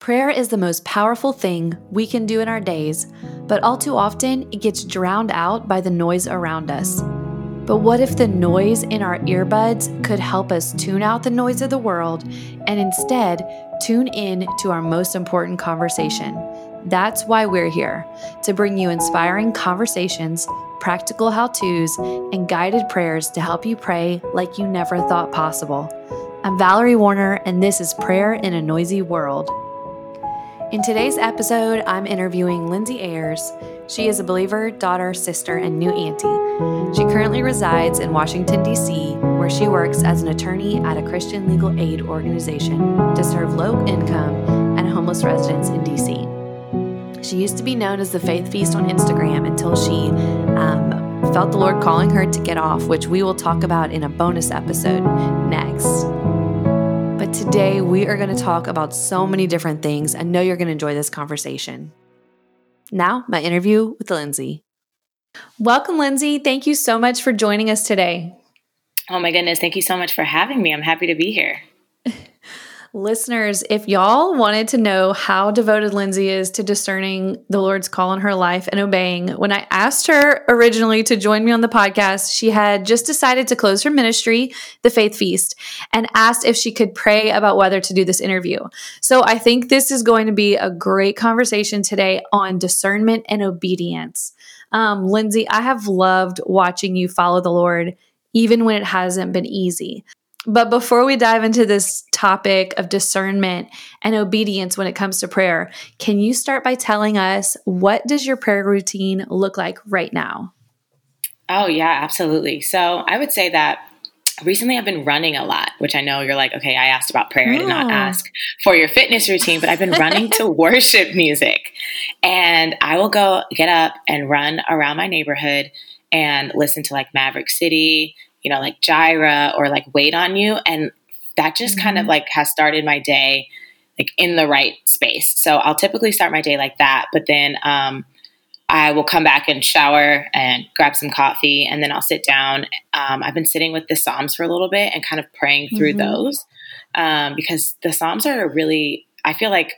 Prayer is the most powerful thing we can do in our days, but all too often it gets drowned out by the noise around us. But what if the noise in our earbuds could help us tune out the noise of the world and instead tune in to our most important conversation? That's why we're here to bring you inspiring conversations, practical how to's, and guided prayers to help you pray like you never thought possible. I'm Valerie Warner, and this is Prayer in a Noisy World. In today's episode, I'm interviewing Lindsay Ayers. She is a believer, daughter, sister, and new auntie. She currently resides in Washington, D.C., where she works as an attorney at a Christian legal aid organization to serve low income and homeless residents in D.C. She used to be known as the Faith Feast on Instagram until she um, felt the Lord calling her to get off, which we will talk about in a bonus episode next. Today we are going to talk about so many different things. I know you're going to enjoy this conversation. Now, my interview with Lindsay. Welcome, Lindsay. Thank you so much for joining us today. Oh my goodness. Thank you so much for having me. I'm happy to be here. Listeners, if y'all wanted to know how devoted Lindsay is to discerning the Lord's call in her life and obeying, when I asked her originally to join me on the podcast, she had just decided to close her ministry, the Faith Feast, and asked if she could pray about whether to do this interview. So I think this is going to be a great conversation today on discernment and obedience. Um, Lindsay, I have loved watching you follow the Lord even when it hasn't been easy. But before we dive into this topic of discernment and obedience when it comes to prayer, can you start by telling us what does your prayer routine look like right now? Oh, yeah, absolutely. So, I would say that recently I've been running a lot, which I know you're like, okay, I asked about prayer. I did not oh. ask for your fitness routine, but I've been running to worship music. And I will go get up and run around my neighborhood and listen to like Maverick City, you know, like Jireh or like Wait on You. And that just mm-hmm. kind of mm-hmm. like has started my day like in the right space. So I'll typically start my day like that. But then um, I will come back and shower and grab some coffee and then I'll sit down. Um, I've been sitting with the Psalms for a little bit and kind of praying through mm-hmm. those um, because the Psalms are really, I feel like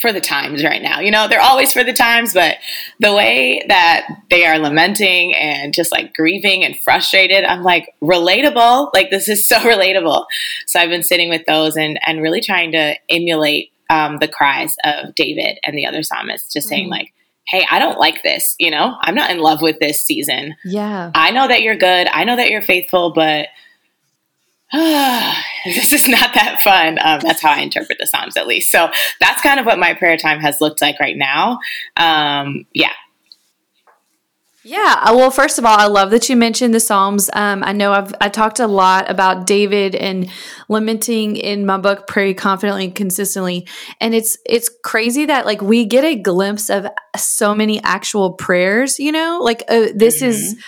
for the times right now. You know, they're always for the times, but the way that they are lamenting and just like grieving and frustrated, I'm like relatable. Like this is so relatable. So I've been sitting with those and and really trying to emulate um, the cries of David and the other psalmists, just saying mm-hmm. like, "Hey, I don't like this. You know, I'm not in love with this season. Yeah, I know that you're good. I know that you're faithful, but." this is not that fun. Um, that's how I interpret the Psalms, at least. So that's kind of what my prayer time has looked like right now. Um, yeah. Yeah. Uh, well, first of all, I love that you mentioned the Psalms. Um, I know I've I talked a lot about David and lamenting in my book, Pray Confidently and Consistently, and it's it's crazy that like we get a glimpse of so many actual prayers. You know, like uh, this mm-hmm. is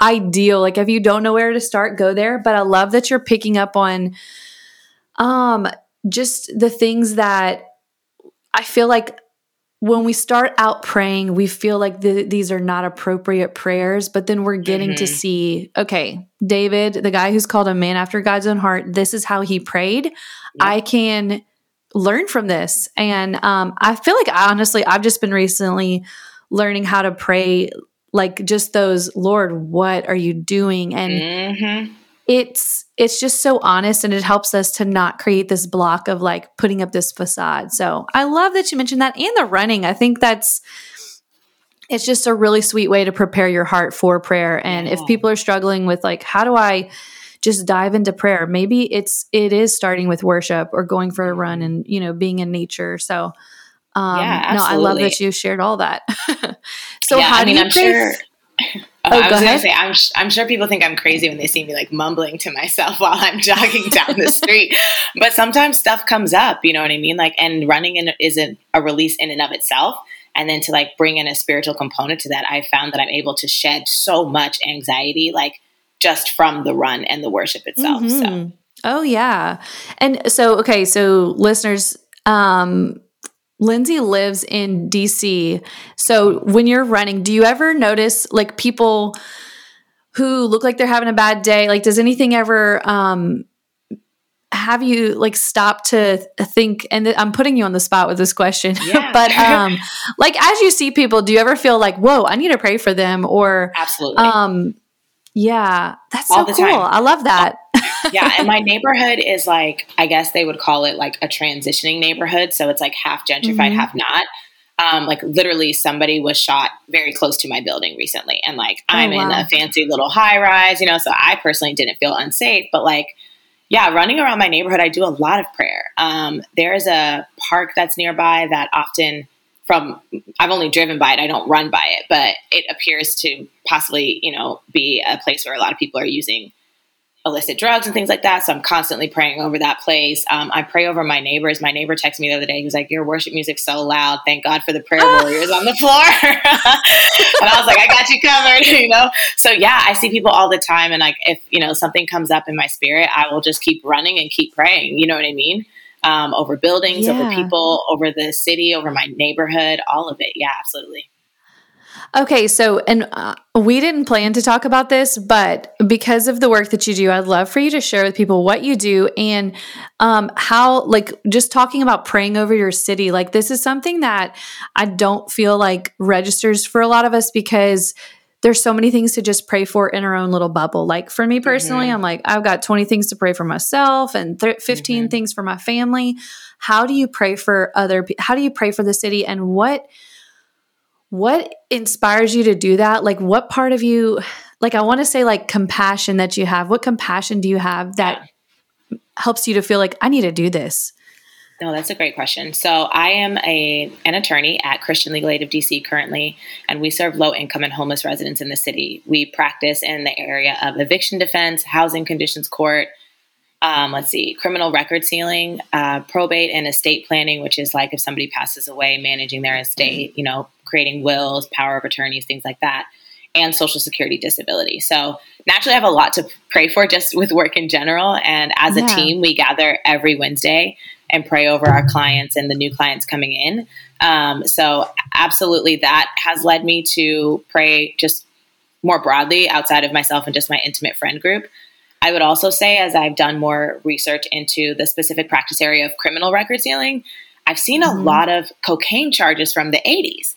ideal. Like if you don't know where to start, go there. But I love that you're picking up on um just the things that I feel like when we start out praying, we feel like the, these are not appropriate prayers, but then we're getting mm-hmm. to see, okay, David, the guy who's called a man after God's own heart, this is how he prayed. Yep. I can learn from this. And um, I feel like honestly, I've just been recently learning how to pray like just those lord what are you doing? And mm-hmm. it's it's just so honest and it helps us to not create this block of like putting up this facade. So i love that you mentioned that and the running. I think that's it's just a really sweet way to prepare your heart for prayer. And yeah. if people are struggling with like how do i just dive into prayer? Maybe it's it is starting with worship or going for a run and you know being in nature. So um, yeah, absolutely. no, I love that you shared all that. so, yeah, how I mean, do you I'm sure. Oh, I was going to say, I'm, I'm sure people think I'm crazy when they see me like mumbling to myself while I'm jogging down the street. But sometimes stuff comes up, you know what I mean? Like, and running in, isn't a release in and of itself. And then to like bring in a spiritual component to that, I found that I'm able to shed so much anxiety, like just from the run and the worship itself. Mm-hmm. So. Oh, yeah. And so, okay, so listeners, um, Lindsay lives in DC. So when you're running, do you ever notice like people who look like they're having a bad day? Like, does anything ever um, have you like stop to think and th- i'm putting you on the spot with this question yeah. but um like as you see people do you ever feel like whoa i need to pray for them or absolutely um yeah that's so cool time. i love that yeah and my neighborhood is like i guess they would call it like a transitioning neighborhood so it's like half gentrified mm-hmm. half not um, like literally somebody was shot very close to my building recently and like oh, i'm wow. in a fancy little high rise you know so i personally didn't feel unsafe but like yeah, running around my neighborhood, I do a lot of prayer. Um, there's a park that's nearby that often from I've only driven by it, I don't run by it, but it appears to possibly, you know, be a place where a lot of people are using illicit drugs and things like that. So I'm constantly praying over that place. Um, I pray over my neighbors. My neighbor texted me the other day. He was like, "Your worship music's so loud. Thank God for the prayer warriors on the floor." and I was like, "I got you covered," you know. So yeah, I see people all the time, and like if you know something comes up in my spirit, I will just keep running and keep praying. You know what I mean? Um, over buildings, yeah. over people, over the city, over my neighborhood, all of it. Yeah, absolutely. Okay, so and uh, we didn't plan to talk about this, but because of the work that you do, I'd love for you to share with people what you do and um, how, like, just talking about praying over your city. Like, this is something that I don't feel like registers for a lot of us because there's so many things to just pray for in our own little bubble. Like for me personally, mm-hmm. I'm like, I've got 20 things to pray for myself and th- 15 mm-hmm. things for my family. How do you pray for other people? How do you pray for the city? And what what inspires you to do that? Like, what part of you, like, I want to say, like, compassion that you have. What compassion do you have that yeah. helps you to feel like, I need to do this? No, that's a great question. So I am a an attorney at Christian Legal Aid of DC currently, and we serve low income and homeless residents in the city. We practice in the area of eviction defense, housing conditions court, um, let's see, criminal record sealing, uh, probate, and estate planning, which is like if somebody passes away, managing their estate, you know, creating wills, power of attorneys, things like that, and social security disability. So naturally, I have a lot to pray for just with work in general. And as yeah. a team, we gather every Wednesday and pray over our clients and the new clients coming in. Um, so absolutely, that has led me to pray just more broadly outside of myself and just my intimate friend group I would also say, as I've done more research into the specific practice area of criminal record sealing, I've seen a mm-hmm. lot of cocaine charges from the 80s.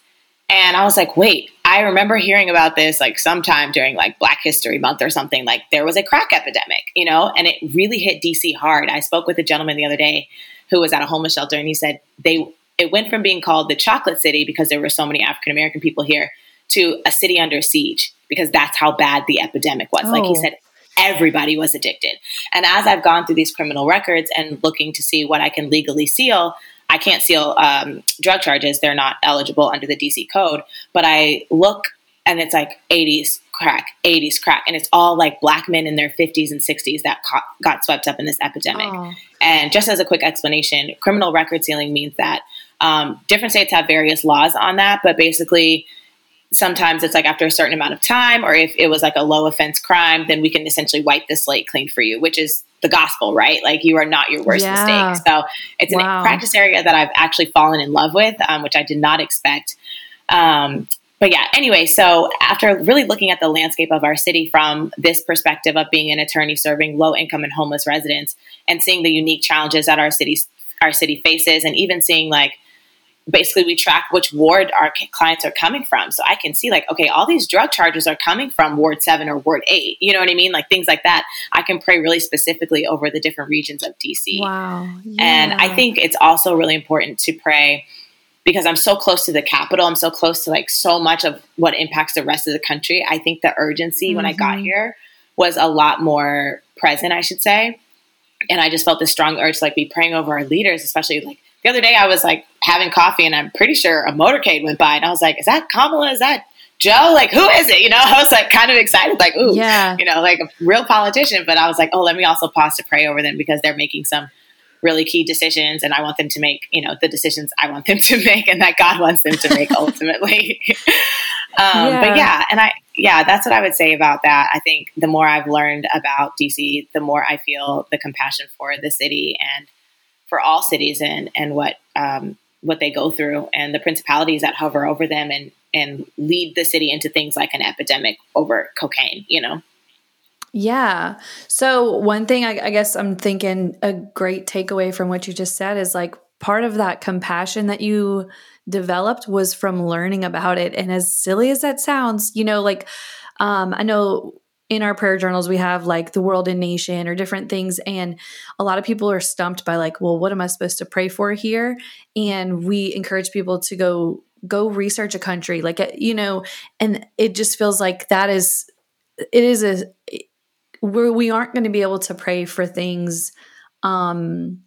And I was like, wait, I remember hearing about this like sometime during like Black History Month or something. Like there was a crack epidemic, you know, and it really hit DC hard. I spoke with a gentleman the other day who was at a homeless shelter and he said they it went from being called the chocolate city because there were so many African American people here to a city under siege because that's how bad the epidemic was. Oh. Like he oh. said, everybody was addicted. And as I've gone through these criminal records and looking to see what I can legally seal, I can't seal um, drug charges. They're not eligible under the DC code. But I look and it's like 80s crack, 80s crack. And it's all like black men in their 50s and 60s that ca- got swept up in this epidemic. Oh. And just as a quick explanation, criminal record sealing means that um, different states have various laws on that, but basically, sometimes it's like after a certain amount of time, or if it was like a low offense crime, then we can essentially wipe the slate clean for you, which is the gospel, right? Like you are not your worst yeah. mistake. So it's wow. a practice area that I've actually fallen in love with, um, which I did not expect. Um, but yeah, anyway, so after really looking at the landscape of our city from this perspective of being an attorney serving low income and homeless residents and seeing the unique challenges that our city our city faces and even seeing like basically we track which ward our clients are coming from. So I can see like, okay, all these drug charges are coming from ward seven or ward eight. You know what I mean? Like things like that. I can pray really specifically over the different regions of DC. Wow. Yeah. And I think it's also really important to pray because I'm so close to the capital. I'm so close to like so much of what impacts the rest of the country. I think the urgency mm-hmm. when I got mm-hmm. here was a lot more present, I should say. And I just felt this strong urge to like be praying over our leaders, especially like the other day I was like having coffee and I'm pretty sure a motorcade went by and I was like, is that Kamala? Is that Joe? Like, who is it? You know, I was like kind of excited, like, ooh, yeah. you know, like a real politician. But I was like, oh, let me also pause to pray over them because they're making some really key decisions and I want them to make, you know, the decisions I want them to make and that God wants them to make ultimately. um, yeah. But yeah, and I, yeah, that's what I would say about that. I think the more I've learned about DC, the more I feel the compassion for the city and for all cities and and what um, what they go through and the principalities that hover over them and and lead the city into things like an epidemic over cocaine. You know. Yeah. So, one thing I, I, guess I'm thinking a great takeaway from what you just said is like part of that compassion that you developed was from learning about it. And as silly as that sounds, you know, like um, I know in our prayer journals we have like the world and nation or different things and a lot of people are stumped by like well what am i supposed to pray for here and we encourage people to go go research a country like you know and it just feels like that is it is a we're, we aren't going to be able to pray for things um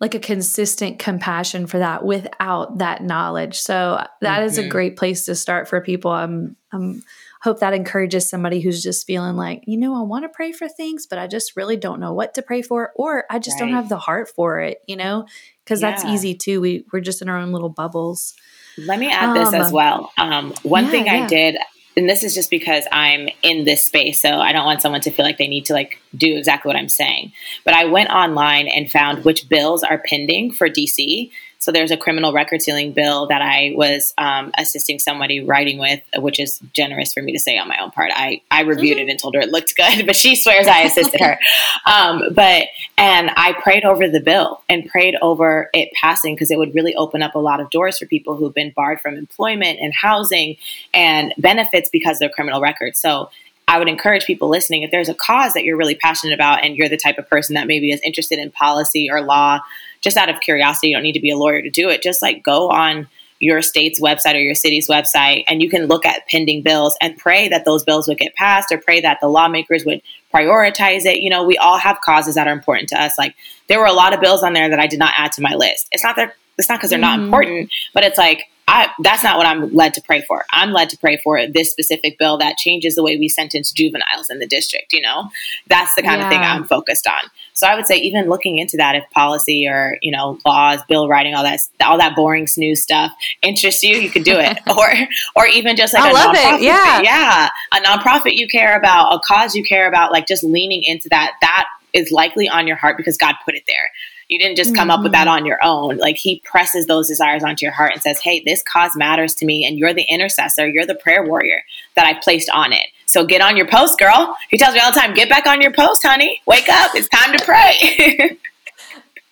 like a consistent compassion for that without that knowledge so that mm-hmm. is a mm-hmm. great place to start for people i'm i'm hope that encourages somebody who's just feeling like, you know, I want to pray for things, but I just really don't know what to pray for, or I just right. don't have the heart for it, you know, because yeah. that's easy too. We, we're just in our own little bubbles. Let me add um, this as um, well. Um, one yeah, thing I yeah. did, and this is just because I'm in this space, so I don't want someone to feel like they need to like do exactly what I'm saying. But I went online and found which bills are pending for DC so there's a criminal record sealing bill that I was um, assisting somebody writing with, which is generous for me to say on my own part. I, I reviewed mm-hmm. it and told her it looked good, but she swears I assisted her. Um, but, and I prayed over the bill and prayed over it passing because it would really open up a lot of doors for people who've been barred from employment and housing and benefits because of their criminal record. So I would encourage people listening if there's a cause that you're really passionate about and you're the type of person that maybe is interested in policy or law just out of curiosity, you don't need to be a lawyer to do it. Just like go on your state's website or your city's website and you can look at pending bills and pray that those bills would get passed or pray that the lawmakers would prioritize it. You know, we all have causes that are important to us. Like there were a lot of bills on there that I did not add to my list. It's not that it's not because they're mm-hmm. not important, but it's like I, that's not what I'm led to pray for. I'm led to pray for this specific bill that changes the way we sentence juveniles in the district. You know, that's the kind yeah. of thing I'm focused on. So I would say even looking into that, if policy or you know laws, bill writing, all that, all that boring snooze stuff interests you, you could do it. or or even just like I a love nonprofit, it. Yeah, yeah, a nonprofit you care about, a cause you care about, like just leaning into that. That is likely on your heart because God put it there. You didn't just come mm-hmm. up with that mm-hmm. on your own. Like he presses those desires onto your heart and says, Hey, this cause matters to me. And you're the intercessor. You're the prayer warrior that I placed on it. So get on your post, girl. He tells me all the time, get back on your post, honey. Wake up. It's time to pray.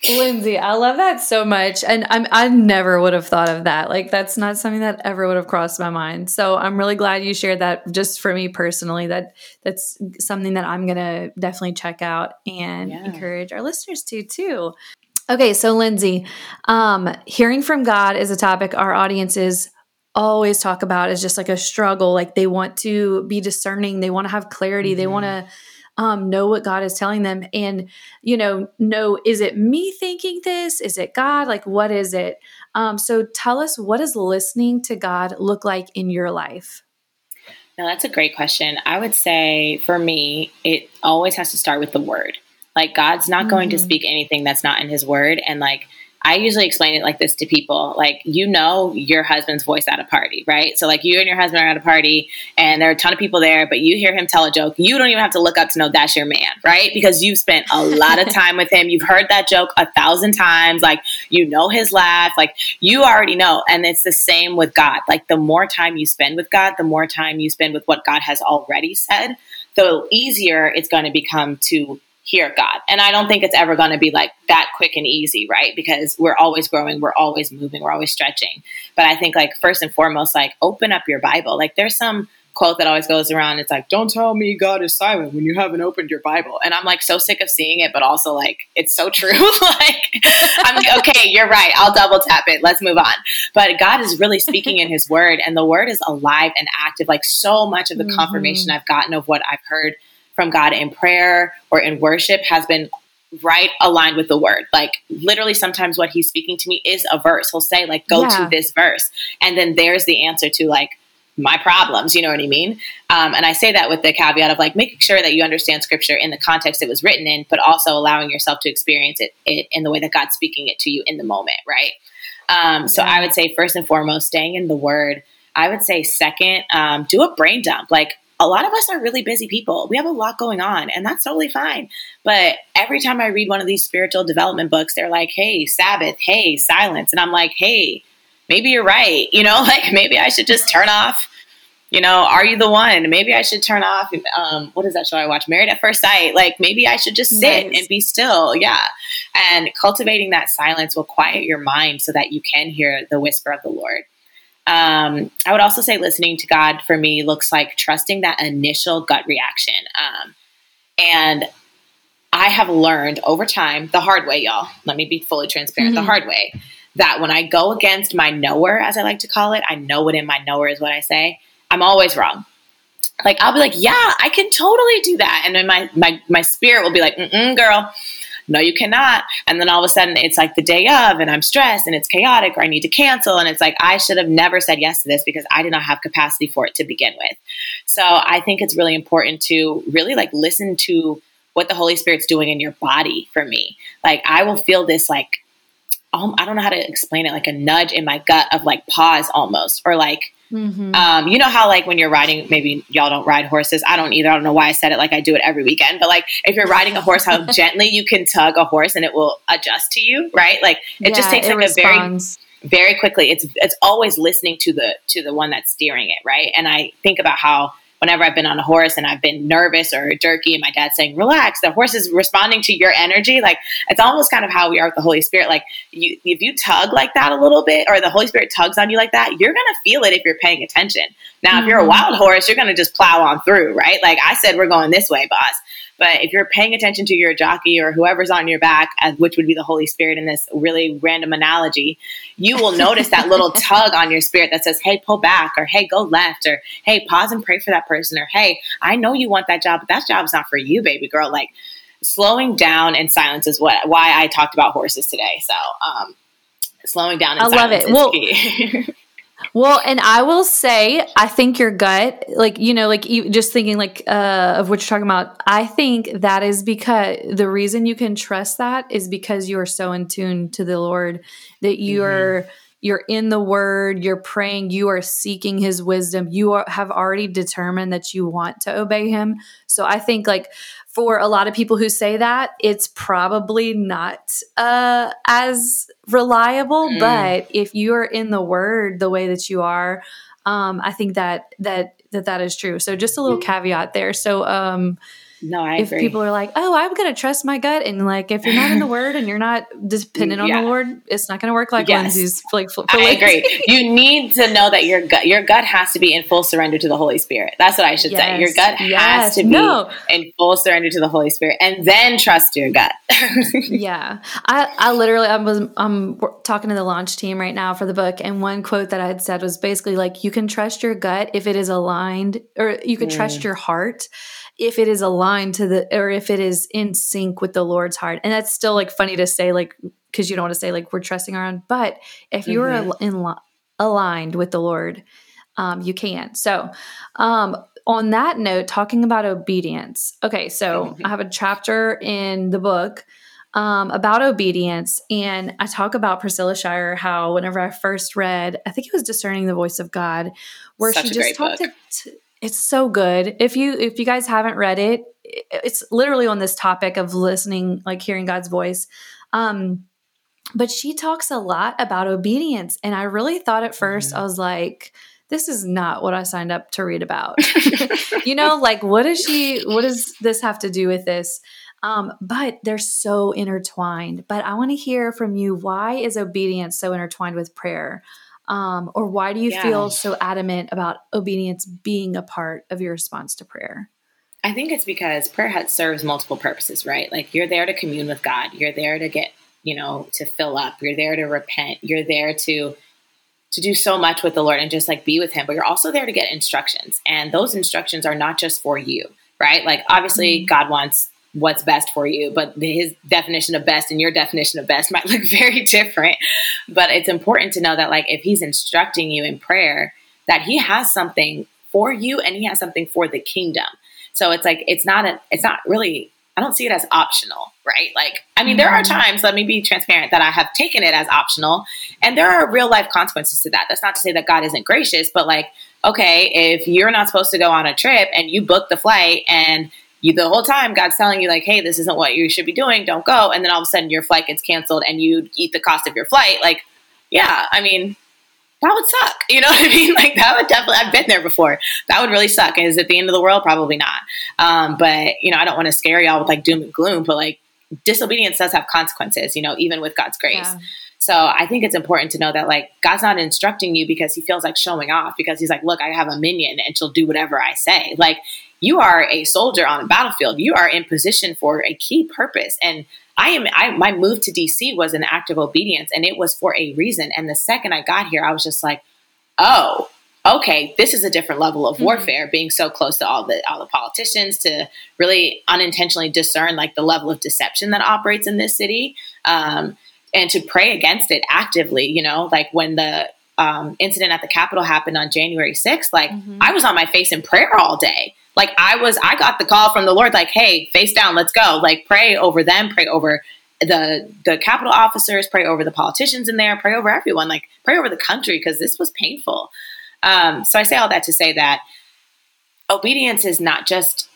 Lindsay, I love that so much. And I'm, I never would have thought of that. Like, that's not something that ever would have crossed my mind. So I'm really glad you shared that just for me personally. That That's something that I'm going to definitely check out and yeah. encourage our listeners to, too. Okay, so Lindsay, um, hearing from God is a topic our audiences always talk about is just like a struggle. Like they want to be discerning, they want to have clarity, mm-hmm. they want to um, know what God is telling them and, you know, know is it me thinking this? Is it God? Like, what is it? Um, so tell us what does listening to God look like in your life? Now, that's a great question. I would say for me, it always has to start with the word. Like, God's not mm-hmm. going to mm-hmm. speak anything that's not in his word. And, like, I usually explain it like this to people. Like, you know, your husband's voice at a party, right? So, like, you and your husband are at a party and there are a ton of people there, but you hear him tell a joke. You don't even have to look up to know that's your man, right? Because you've spent a lot of time with him. You've heard that joke a thousand times. Like, you know his laugh. Like, you already know. And it's the same with God. Like, the more time you spend with God, the more time you spend with what God has already said, the easier it's going to become to hear God. And I don't think it's ever going to be like that quick and easy, right? Because we're always growing, we're always moving, we're always stretching. But I think like first and foremost, like open up your Bible. Like there's some quote that always goes around. It's like, don't tell me God is silent when you haven't opened your Bible. And I'm like so sick of seeing it, but also like it's so true. like I'm like, okay, you're right. I'll double tap it. Let's move on. But God is really speaking in his word and the word is alive and active. Like so much of the mm-hmm. confirmation I've gotten of what I've heard from God in prayer or in worship has been right aligned with the word. Like literally sometimes what he's speaking to me is a verse. He'll say like go yeah. to this verse and then there's the answer to like my problems, you know what I mean? Um, and I say that with the caveat of like making sure that you understand scripture in the context it was written in, but also allowing yourself to experience it, it in the way that God's speaking it to you in the moment, right? Um, yeah. So I would say first and foremost, staying in the word. I would say second, um, do a brain dump. Like a lot of us are really busy people. We have a lot going on, and that's totally fine. But every time I read one of these spiritual development books, they're like, hey, Sabbath, hey, silence. And I'm like, hey, maybe you're right. You know, like maybe I should just turn off You know, are you the one? Maybe I should turn off. Um, what is that show I watch? Married at First Sight. Like maybe I should just sit nice. and be still. Yeah, and cultivating that silence will quiet your mind so that you can hear the whisper of the Lord. Um, I would also say listening to God for me looks like trusting that initial gut reaction. Um, and I have learned over time, the hard way, y'all. Let me be fully transparent, mm-hmm. the hard way, that when I go against my knower, as I like to call it, I know what in my knower is what I say. I'm always wrong. Like I'll be like, yeah, I can totally do that, and then my my my spirit will be like, mm girl, no, you cannot. And then all of a sudden it's like the day of and I'm stressed and it's chaotic or I need to cancel. And it's like, I should have never said yes to this because I did not have capacity for it to begin with. So I think it's really important to really like listen to what the Holy Spirit's doing in your body for me. Like I will feel this like, um, I don't know how to explain it, like a nudge in my gut of like pause almost, or like, Mm-hmm. Um, you know how like when you're riding, maybe y'all don't ride horses. I don't either. I don't know why I said it like I do it every weekend. But like if you're riding a horse, how gently you can tug a horse and it will adjust to you, right? Like it yeah, just takes like responds. a very very quickly. It's it's always listening to the to the one that's steering it, right? And I think about how whenever I've been on a horse and I've been nervous or jerky, and my dad's saying, relax, the horse is responding to your energy. Like it's almost kind of how we are with the Holy Spirit. Like you, if you tug like that a little bit, or the Holy Spirit tugs on you like that, you're going to feel it if you're paying attention. Now, mm-hmm. if you're a mm-hmm. wild horse, you're going to just plow on through, right? Like I said, we're going this way, boss. But if you're paying attention to your jockey or whoever's on your back, which would be the Holy Spirit in this really random analogy, you will notice that little tug on your spirit that says, hey, pull back, or hey, go left, or hey, pause and pray for that person, or hey, I know you want that job, but that job's not for you, baby girl. Like slowing down and silence is what why I talked about horses today. So um slowing down and I love it. well, Well, and I will say, I think your gut, like, you know, like you, just thinking like uh, of what you're talking about, I think that is because the reason you can trust that is because you are so in tune to the Lord that you mm-hmm. You're in the word you're praying you are seeking his wisdom you are, have already determined that you want to obey him so i think like for a lot of people who say that, it's probably not uh, as reliable. Mm. But if you are in the Word the way that you are, um, I think that that that that is true. So just a little caveat there. So um, no, I if agree. people are like, "Oh, I'm going to trust my gut," and like, if you're not in the Word and you're not dependent on yeah. the Lord, it's not going to work like yes. Lindsay's. Like, for, I agree. you need to know that your gut, your gut has to be in full surrender to the Holy Spirit. That's what I should yes. say. Your gut yes. has to be no. in full surrender to the Holy Spirit, and then trust your gut. yeah, I, I literally, I was, I'm talking to the launch team right now for the book, and one quote that I had said was basically like, "You can trust your gut if it is aligned, or you can mm. trust your heart." If it is aligned to the or if it is in sync with the Lord's heart. And that's still like funny to say, like because you don't want to say like we're trusting our own. But if you're mm-hmm. in aligned with the Lord, um, you can. So, um, on that note, talking about obedience. Okay, so. I have a chapter in the book um, about obedience, and I talk about Priscilla Shirer. How whenever I first read, I think it was discerning the voice of God, where Such she just talked. To, it's so good. If you if you guys haven't read it, it's literally on this topic of listening, like hearing God's voice. Um, but she talks a lot about obedience, and I really thought at 1st mm-hmm. I was like, this is not what I signed up to read about. you know, like what does she? What does this have to do with this? Um, but they're so intertwined. But I want to hear from you. Why is obedience so intertwined with prayer? Um, or why do you yeah. feel so adamant about obedience being a part of your response to prayer? I think it's because prayer serves multiple purposes, right? Like you're there to commune with God. You're there to get, you know, to fill up. You're there to repent. You're there to to do so much with the Lord and just like be with him, but you're also there to get instructions. And those instructions are not just for you, right? Like obviously mm-hmm. God wants what's best for you, but his definition of best and your definition of best might look very different. But it's important to know that, like, if he's instructing you in prayer, that he has something for you and he has something for the kingdom. So it's like, it's not a, it's not really, I don't see it as optional, right? Like, I mean, there are mm-hmm. times, let me be transparent, that I have taken it as optional and there are real life consequences to that. That's not to say that God isn't gracious, but like, okay, if you're not supposed to go on a trip and you book the flight and you the whole time God's telling you like, hey, this isn't what you should be doing, don't go, and then all of a sudden your flight gets canceled and you eat the cost of your flight. Like, yeah, I mean, that would suck. You know what I mean? Like that would definitely, I've been there before. That would really suck. Is it the end of the world? Probably not. Um, but you know, I don't want to scare y'all with like doom and gloom, but like disobedience does have consequences, you know, even with God's grace. Yeah. So I think it's important to know that like God's not instructing you because he feels like showing off because he's like, look, I have a minion and she'll do whatever I say. Like you are a soldier on a battlefield. You are in position for a key purpose. And I am I my move to DC was an act of obedience and it was for a reason. And the second I got here, I was just like, oh, okay, this is a different level of mm-hmm. warfare, mm-hmm. being so close to all the all the politicians to really unintentionally discern like the level of deception that operates in this city. Um, and to pray against it actively, you know, like when the um, incident at the Capitol happened on January 6th, like mm-hmm. I was on my face in prayer all day. Like I was, I got the call from the Lord, like, hey, face down, let's go. Like pray over them, pray over the the Capitol officers, pray over the politicians in there, pray over everyone, like pray over the country because this was painful. Um, so I say all that to say that obedience is not just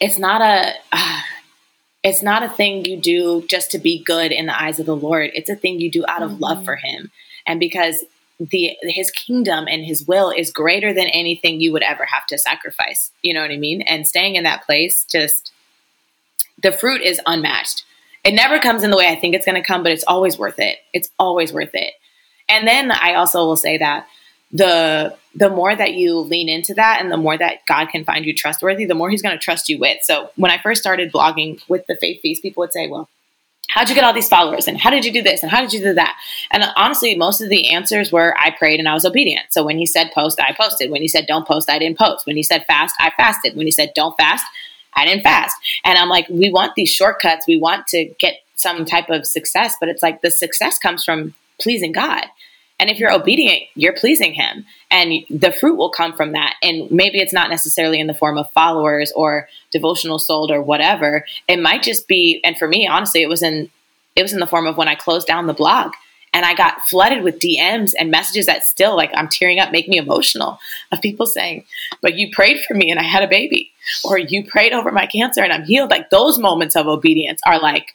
it's not a uh, it's not a thing you do just to be good in the eyes of the Lord. It's a thing you do out of mm-hmm. love for Him, and because the his kingdom and his will is greater than anything you would ever have to sacrifice. You know what I mean? And staying in that place just the fruit is unmatched. It never comes in the way I think it's going to come, but it's always worth it. It's always worth it. And then I also will say that the the more that you lean into that and the more that God can find you trustworthy, the more he's going to trust you with. So when I first started blogging with the faith feast, people would say, "Well, how'd you get all these followers? And how did you do this? And how did you do that? And honestly most of the answers were i prayed and i was obedient. So when he said post i posted. When he said don't post i didn't post. When he said fast i fasted. When he said don't fast i didn't fast. And i'm like we want these shortcuts. We want to get some type of success but it's like the success comes from pleasing god and if you're obedient, you're pleasing him. And the fruit will come from that. And maybe it's not necessarily in the form of followers or devotional sold or whatever. It might just be, and for me, honestly, it was in it was in the form of when I closed down the blog and I got flooded with DMs and messages that still like I'm tearing up, make me emotional of people saying, But you prayed for me and I had a baby, or you prayed over my cancer and I'm healed. Like those moments of obedience are like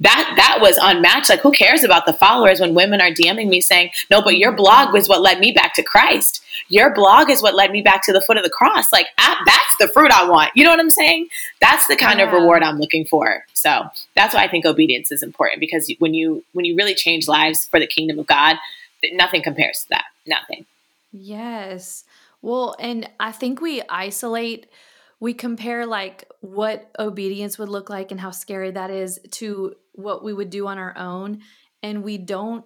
that that was unmatched. Like, who cares about the followers when women are DMing me saying, "No, but your blog was what led me back to Christ. Your blog is what led me back to the foot of the cross." Like, that's the fruit I want. You know what I'm saying? That's the kind yeah. of reward I'm looking for. So that's why I think obedience is important because when you when you really change lives for the kingdom of God, nothing compares to that. Nothing. Yes. Well, and I think we isolate we compare like what obedience would look like and how scary that is to what we would do on our own. And we don't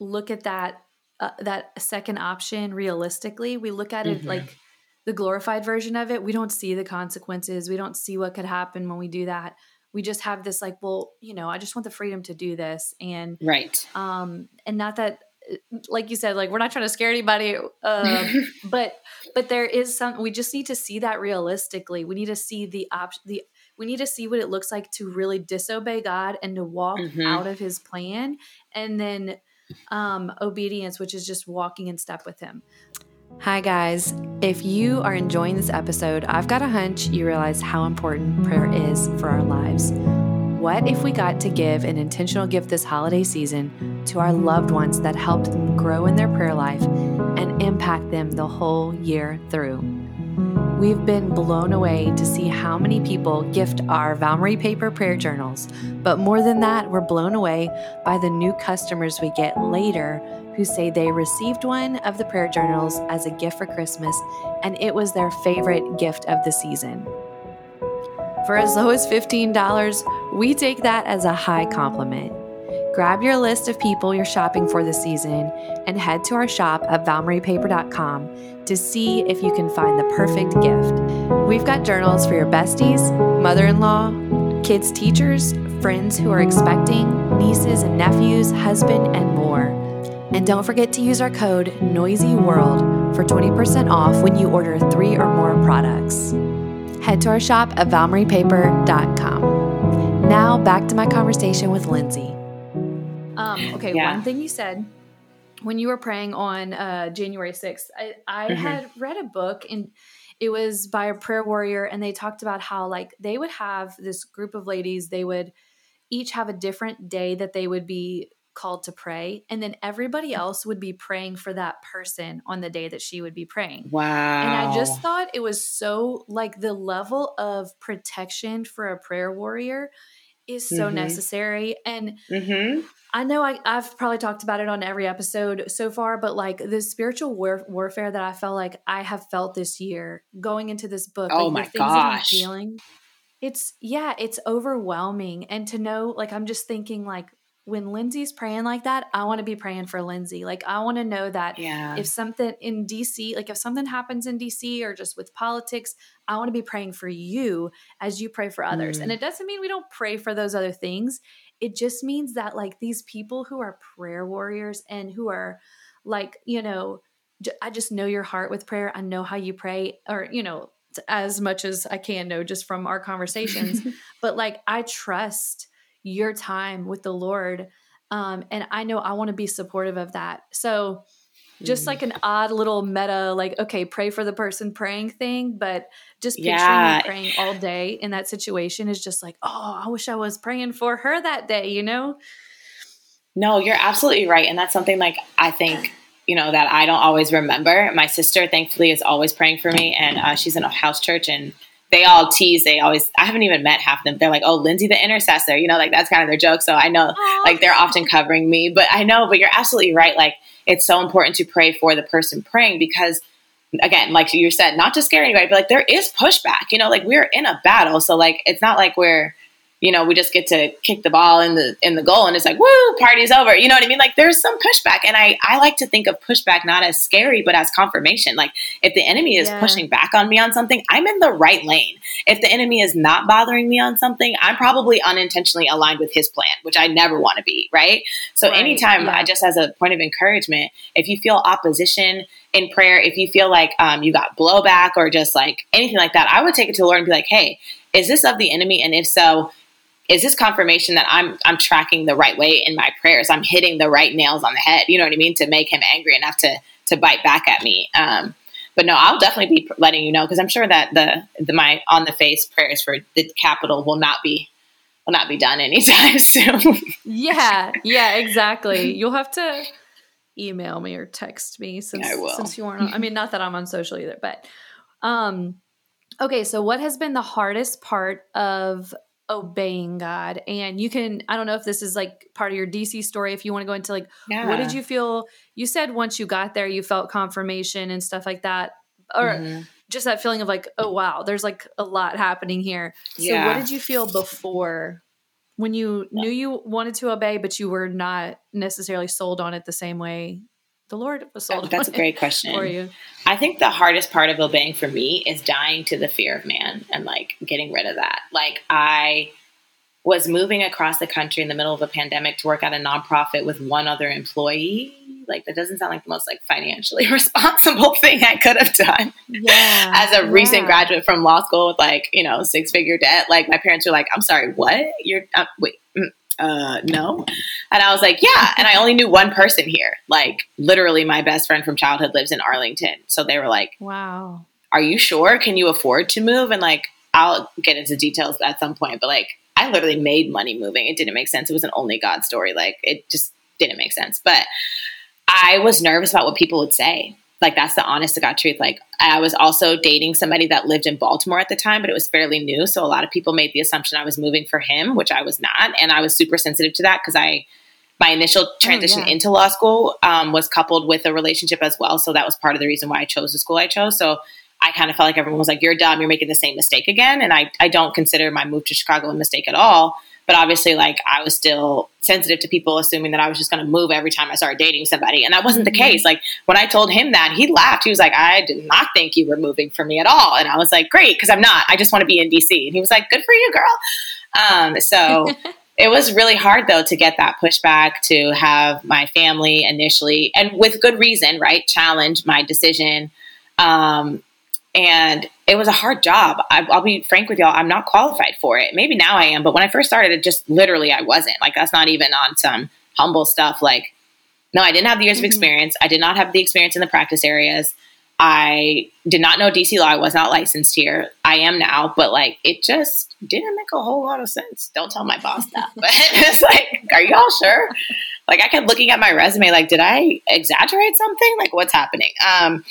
look at that uh, that second option realistically. We look at it mm-hmm. like the glorified version of it. We don't see the consequences. We don't see what could happen when we do that. We just have this like well you know i just want the freedom to do this. And right. um and not that like you said like we're not trying to scare anybody uh, but but there is some we just need to see that realistically we need to see the option the we need to see what it looks like to really disobey god and to walk mm-hmm. out of his plan and then um obedience which is just walking in step with him Hi, guys. If you are enjoying this episode, I've got a hunch you realize how important prayer is for our lives. What if we got to give an intentional gift this holiday season to our loved ones that helped them grow in their prayer life and impact them the whole year through? We've been blown away to see how many people gift our Valmarie paper prayer journals, but more than that, we're blown away by the new customers we get later who say they received one of the prayer journals as a gift for Christmas and it was their favorite gift of the season. For as low as $15, we take that as a high compliment. Grab your list of people you're shopping for this season and head to our shop at valmariepaper.com to see if you can find the perfect gift. We've got journals for your besties, mother in law, kids' teachers, friends who are expecting, nieces and nephews, husband, and more. And don't forget to use our code NOISYWORLD for 20% off when you order three or more products head to our shop at valmariepaper.com. Now back to my conversation with Lindsay. Um, okay, yeah. one thing you said when you were praying on uh, January 6th, I, I mm-hmm. had read a book and it was by a prayer warrior and they talked about how like they would have this group of ladies, they would each have a different day that they would be called to pray and then everybody else would be praying for that person on the day that she would be praying. Wow. And I just thought it was so like the level of protection for a prayer warrior is so mm-hmm. necessary and mm-hmm. I know I, have probably talked about it on every episode so far, but like the spiritual war- warfare that I felt like I have felt this year going into this book, oh like my the things gosh. that I'm feeling, it's yeah, it's overwhelming. And to know, like, I'm just thinking, like, when Lindsay's praying like that, I want to be praying for Lindsay. Like, I want to know that yeah. if something in DC, like if something happens in DC or just with politics, I want to be praying for you as you pray for others. Mm. And it doesn't mean we don't pray for those other things. It just means that, like, these people who are prayer warriors and who are, like, you know, I just know your heart with prayer. I know how you pray, or, you know, as much as I can know just from our conversations. but like, I trust your time with the Lord. Um, and I know I want to be supportive of that. So, just like an odd little meta, like, okay, pray for the person praying thing, but just picturing yeah. you praying all day in that situation is just like, oh, I wish I was praying for her that day, you know? No, you're absolutely right. And that's something like I think, you know, that I don't always remember. My sister, thankfully, is always praying for me, and uh, she's in a house church and they all tease. They always, I haven't even met half of them. They're like, oh, Lindsay the intercessor, you know, like that's kind of their joke. So I know, Aww. like, they're often covering me, but I know, but you're absolutely right. Like, it's so important to pray for the person praying because, again, like you said, not to scare anybody, but like there is pushback, you know, like we're in a battle. So, like, it's not like we're, you know, we just get to kick the ball in the in the goal and it's like, woo, party's over. You know what I mean? Like there's some pushback. And I I like to think of pushback not as scary, but as confirmation. Like if the enemy is yeah. pushing back on me on something, I'm in the right lane. If the enemy is not bothering me on something, I'm probably unintentionally aligned with his plan, which I never want to be, right? So right. anytime yeah. I just as a point of encouragement, if you feel opposition in prayer, if you feel like um, you got blowback or just like anything like that, I would take it to the Lord and be like, hey, is this of the enemy? And if so, is this confirmation that I'm I'm tracking the right way in my prayers? I'm hitting the right nails on the head. You know what I mean? To make him angry enough to to bite back at me. Um, but no, I'll definitely be letting you know because I'm sure that the, the my on the face prayers for the capital will not be will not be done anytime soon. yeah, yeah, exactly. You'll have to email me or text me since since you aren't. On, I mean, not that I'm on social either, but um, okay. So, what has been the hardest part of obeying God. And you can, I don't know if this is like part of your DC story, if you want to go into like, yeah. what did you feel? You said once you got there, you felt confirmation and stuff like that. Or mm-hmm. just that feeling of like, oh, wow, there's like a lot happening here. So, yeah. what did you feel before when you yeah. knew you wanted to obey, but you were not necessarily sold on it the same way the Lord was sold. That's a great question for you. I think the hardest part of obeying for me is dying to the fear of man and like getting rid of that. Like I was moving across the country in the middle of a pandemic to work at a nonprofit with one other employee. Like that doesn't sound like the most like financially responsible thing I could have done. Yeah. As a yeah. recent graduate from law school with like, you know, six figure debt, like my parents were like, I'm sorry, what? You're uh, wait, mm, uh, no. And I was like, yeah. And I only knew one person here. Like, literally, my best friend from childhood lives in Arlington. So they were like, wow. Are you sure? Can you afford to move? And like, I'll get into details at some point, but like, I literally made money moving. It didn't make sense. It was an only God story. Like, it just didn't make sense. But I was nervous about what people would say. Like that's the honest to God truth. Like I was also dating somebody that lived in Baltimore at the time, but it was fairly new. So a lot of people made the assumption I was moving for him, which I was not. And I was super sensitive to that because I, my initial oh, transition oh, yeah. into law school um, was coupled with a relationship as well. So that was part of the reason why I chose the school I chose. So I kind of felt like everyone was like, you're dumb. You're making the same mistake again. And I, I don't consider my move to Chicago a mistake at all. But obviously, like I was still sensitive to people assuming that I was just going to move every time I started dating somebody, and that wasn't the mm-hmm. case. Like when I told him that, he laughed. He was like, "I did not think you were moving for me at all," and I was like, "Great, because I'm not. I just want to be in DC." And he was like, "Good for you, girl." Um, so. it was really hard though to get that pushback to have my family initially and with good reason right challenge my decision um, and it was a hard job. I, will be frank with y'all, I'm not qualified for it. Maybe now I am, but when I first started, it just literally I wasn't. Like that's not even on some humble stuff. Like, no, I didn't have the years mm-hmm. of experience. I did not have the experience in the practice areas. I did not know DC law. I was not licensed here. I am now, but like it just didn't make a whole lot of sense. Don't tell my boss that. But it's like, are y'all sure? like I kept looking at my resume, like, did I exaggerate something? Like, what's happening? Um,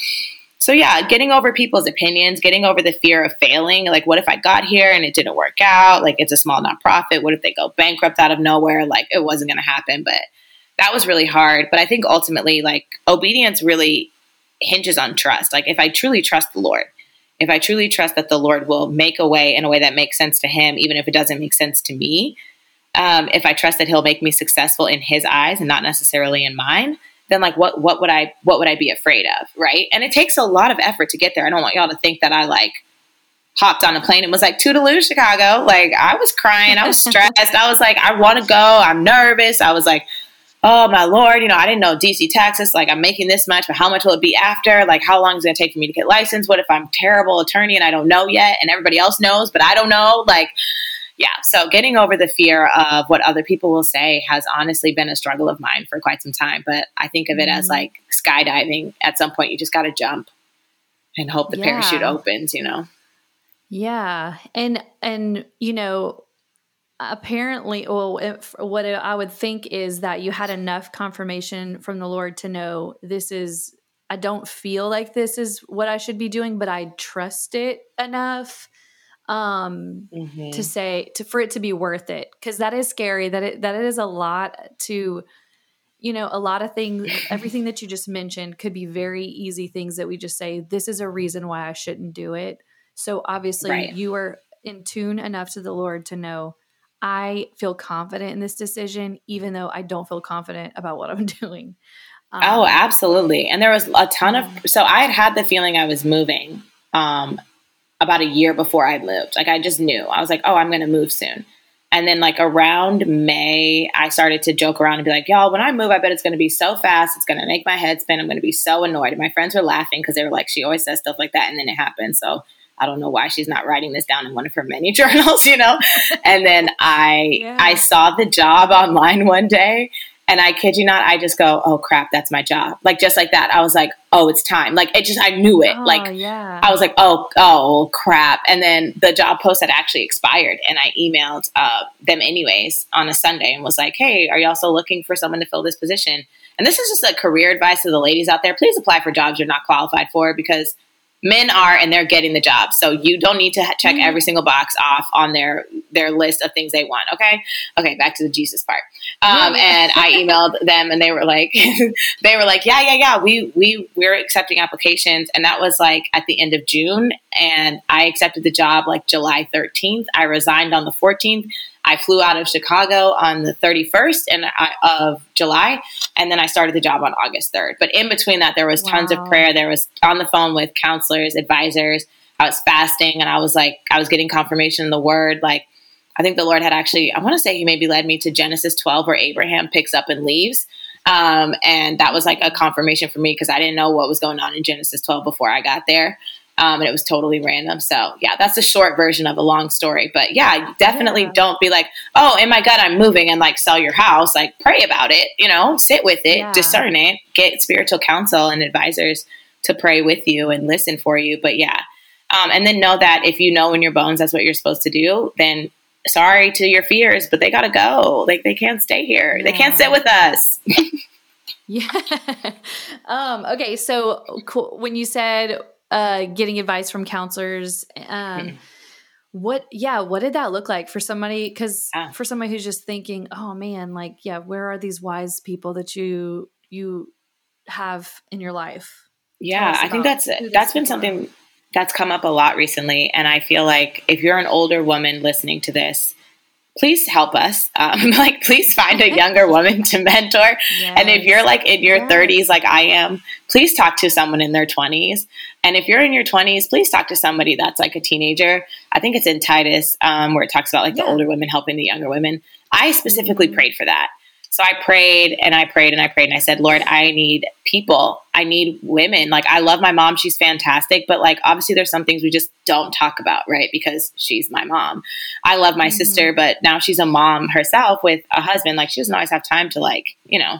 so yeah, getting over people's opinions, getting over the fear of failing. Like, what if I got here and it didn't work out? Like, it's a small nonprofit. What if they go bankrupt out of nowhere? Like, it wasn't going to happen. But that was really hard. But I think ultimately, like, obedience really hinges on trust. Like, if I truly trust the Lord, if I truly trust that the Lord will make a way in a way that makes sense to Him, even if it doesn't make sense to me, um, if I trust that He'll make me successful in His eyes and not necessarily in mine, then like what what would I what would I be afraid of, right? And it takes a lot of effort to get there. I don't want y'all to think that I like hopped on a plane and was like toodaloo Chicago. Like I was crying, I was stressed. I was like, I want to go. I'm nervous. I was like, oh my lord, you know, I didn't know DC taxes. Like I'm making this much, but how much will it be after? Like how long is it gonna take for me to get licensed? What if I'm terrible attorney and I don't know yet, and everybody else knows, but I don't know? Like yeah, so getting over the fear of what other people will say has honestly been a struggle of mine for quite some time. But I think of it mm-hmm. as like skydiving. At some point, you just got to jump and hope the yeah. parachute opens. You know. Yeah, and and you know, apparently, well, if, what I would think is that you had enough confirmation from the Lord to know this is. I don't feel like this is what I should be doing, but I trust it enough um mm-hmm. to say to for it to be worth it because that is scary that it that it is a lot to you know a lot of things everything that you just mentioned could be very easy things that we just say this is a reason why i shouldn't do it so obviously right. you are in tune enough to the lord to know i feel confident in this decision even though i don't feel confident about what i'm doing um, oh absolutely and there was a ton of so i had had the feeling i was moving um about a year before I moved. Like I just knew. I was like, oh, I'm going to move soon. And then like around May, I started to joke around and be like, y'all, when I move, I bet it's going to be so fast. It's going to make my head spin. I'm going to be so annoyed. And my friends were laughing because they were like, she always says stuff like that. And then it happened. So I don't know why she's not writing this down in one of her many journals, you know? and then I, yeah. I saw the job online one day and I kid you not, I just go, oh crap, that's my job. Like just like that. I was like, oh, it's time. Like it just, I knew it. Oh, like yeah. I was like, oh, oh crap. And then the job post had actually expired, and I emailed uh, them anyways on a Sunday and was like, hey, are you also looking for someone to fill this position? And this is just a career advice to the ladies out there. Please apply for jobs you're not qualified for because men are and they're getting the job. So you don't need to check mm-hmm. every single box off on their their list of things they want okay? Okay back to the jesus part. Um, and i emailed them and they were like they were like yeah yeah yeah we we we're accepting applications. And that was like at the end of june and i accepted the job like july 13th i resigned on the 14th I flew out of Chicago on the 31st and of July, and then I started the job on August 3rd. But in between that, there was wow. tons of prayer. There was on the phone with counselors, advisors. I was fasting, and I was like, I was getting confirmation in the Word. Like, I think the Lord had actually, I want to say He maybe led me to Genesis 12, where Abraham picks up and leaves. Um, and that was like a confirmation for me because I didn't know what was going on in Genesis 12 before I got there. Um, and it was totally random. So yeah, that's a short version of a long story. But yeah, definitely yeah. don't be like, oh, in my gut, I'm moving and like sell your house. Like pray about it, you know, sit with it, yeah. discern it, get spiritual counsel and advisors to pray with you and listen for you. But yeah. Um, and then know that if you know in your bones that's what you're supposed to do, then sorry to your fears, but they got to go. Like they can't stay here. Yeah. They can't sit with us. yeah. um, okay. So cool. when you said uh, getting advice from counselors. Um, mm What, yeah, what did that look like for somebody? Because ah. for somebody who's just thinking, oh man, like, yeah, where are these wise people that you you have in your life? Yeah, I think that's that's been something that's come up a lot recently, and I feel like if you're an older woman listening to this, please help us. Um, like, please find a younger woman to mentor. Yes. And if you're like in your yes. 30s, like I am, please talk to someone in their 20s. And if you're in your 20s, please talk to somebody that's like a teenager. I think it's in Titus um, where it talks about like yeah. the older women helping the younger women. I specifically mm-hmm. prayed for that. So I prayed and I prayed and I prayed and I said, Lord, I need people. I need women. Like, I love my mom. She's fantastic. But, like, obviously, there's some things we just don't talk about, right? Because she's my mom. I love my mm-hmm. sister, but now she's a mom herself with a husband. Like, she doesn't always have time to, like, you know,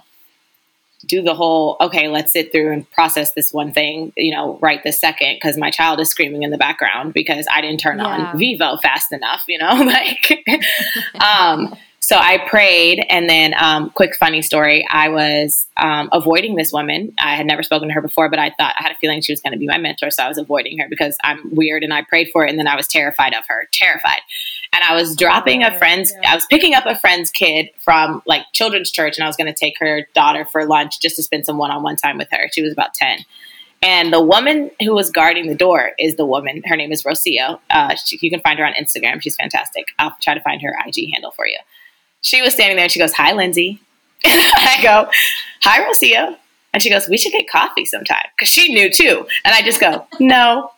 do the whole okay let's sit through and process this one thing you know right this second because my child is screaming in the background because i didn't turn yeah. on vivo fast enough you know like um so I prayed, and then, um, quick funny story. I was um, avoiding this woman. I had never spoken to her before, but I thought I had a feeling she was going to be my mentor, so I was avoiding her because I'm weird, and I prayed for it, and then I was terrified of her, terrified. And I was dropping a friend's, I was picking up a friend's kid from like children's church, and I was going to take her daughter for lunch just to spend some one-on-one time with her. She was about ten. And the woman who was guarding the door is the woman. Her name is Rocio. Uh, she, you can find her on Instagram. She's fantastic. I'll try to find her IG handle for you. She was standing there and she goes, Hi, Lindsay. I go, Hi, Rocio. And she goes, We should get coffee sometime. Because she knew too. And I just go, No,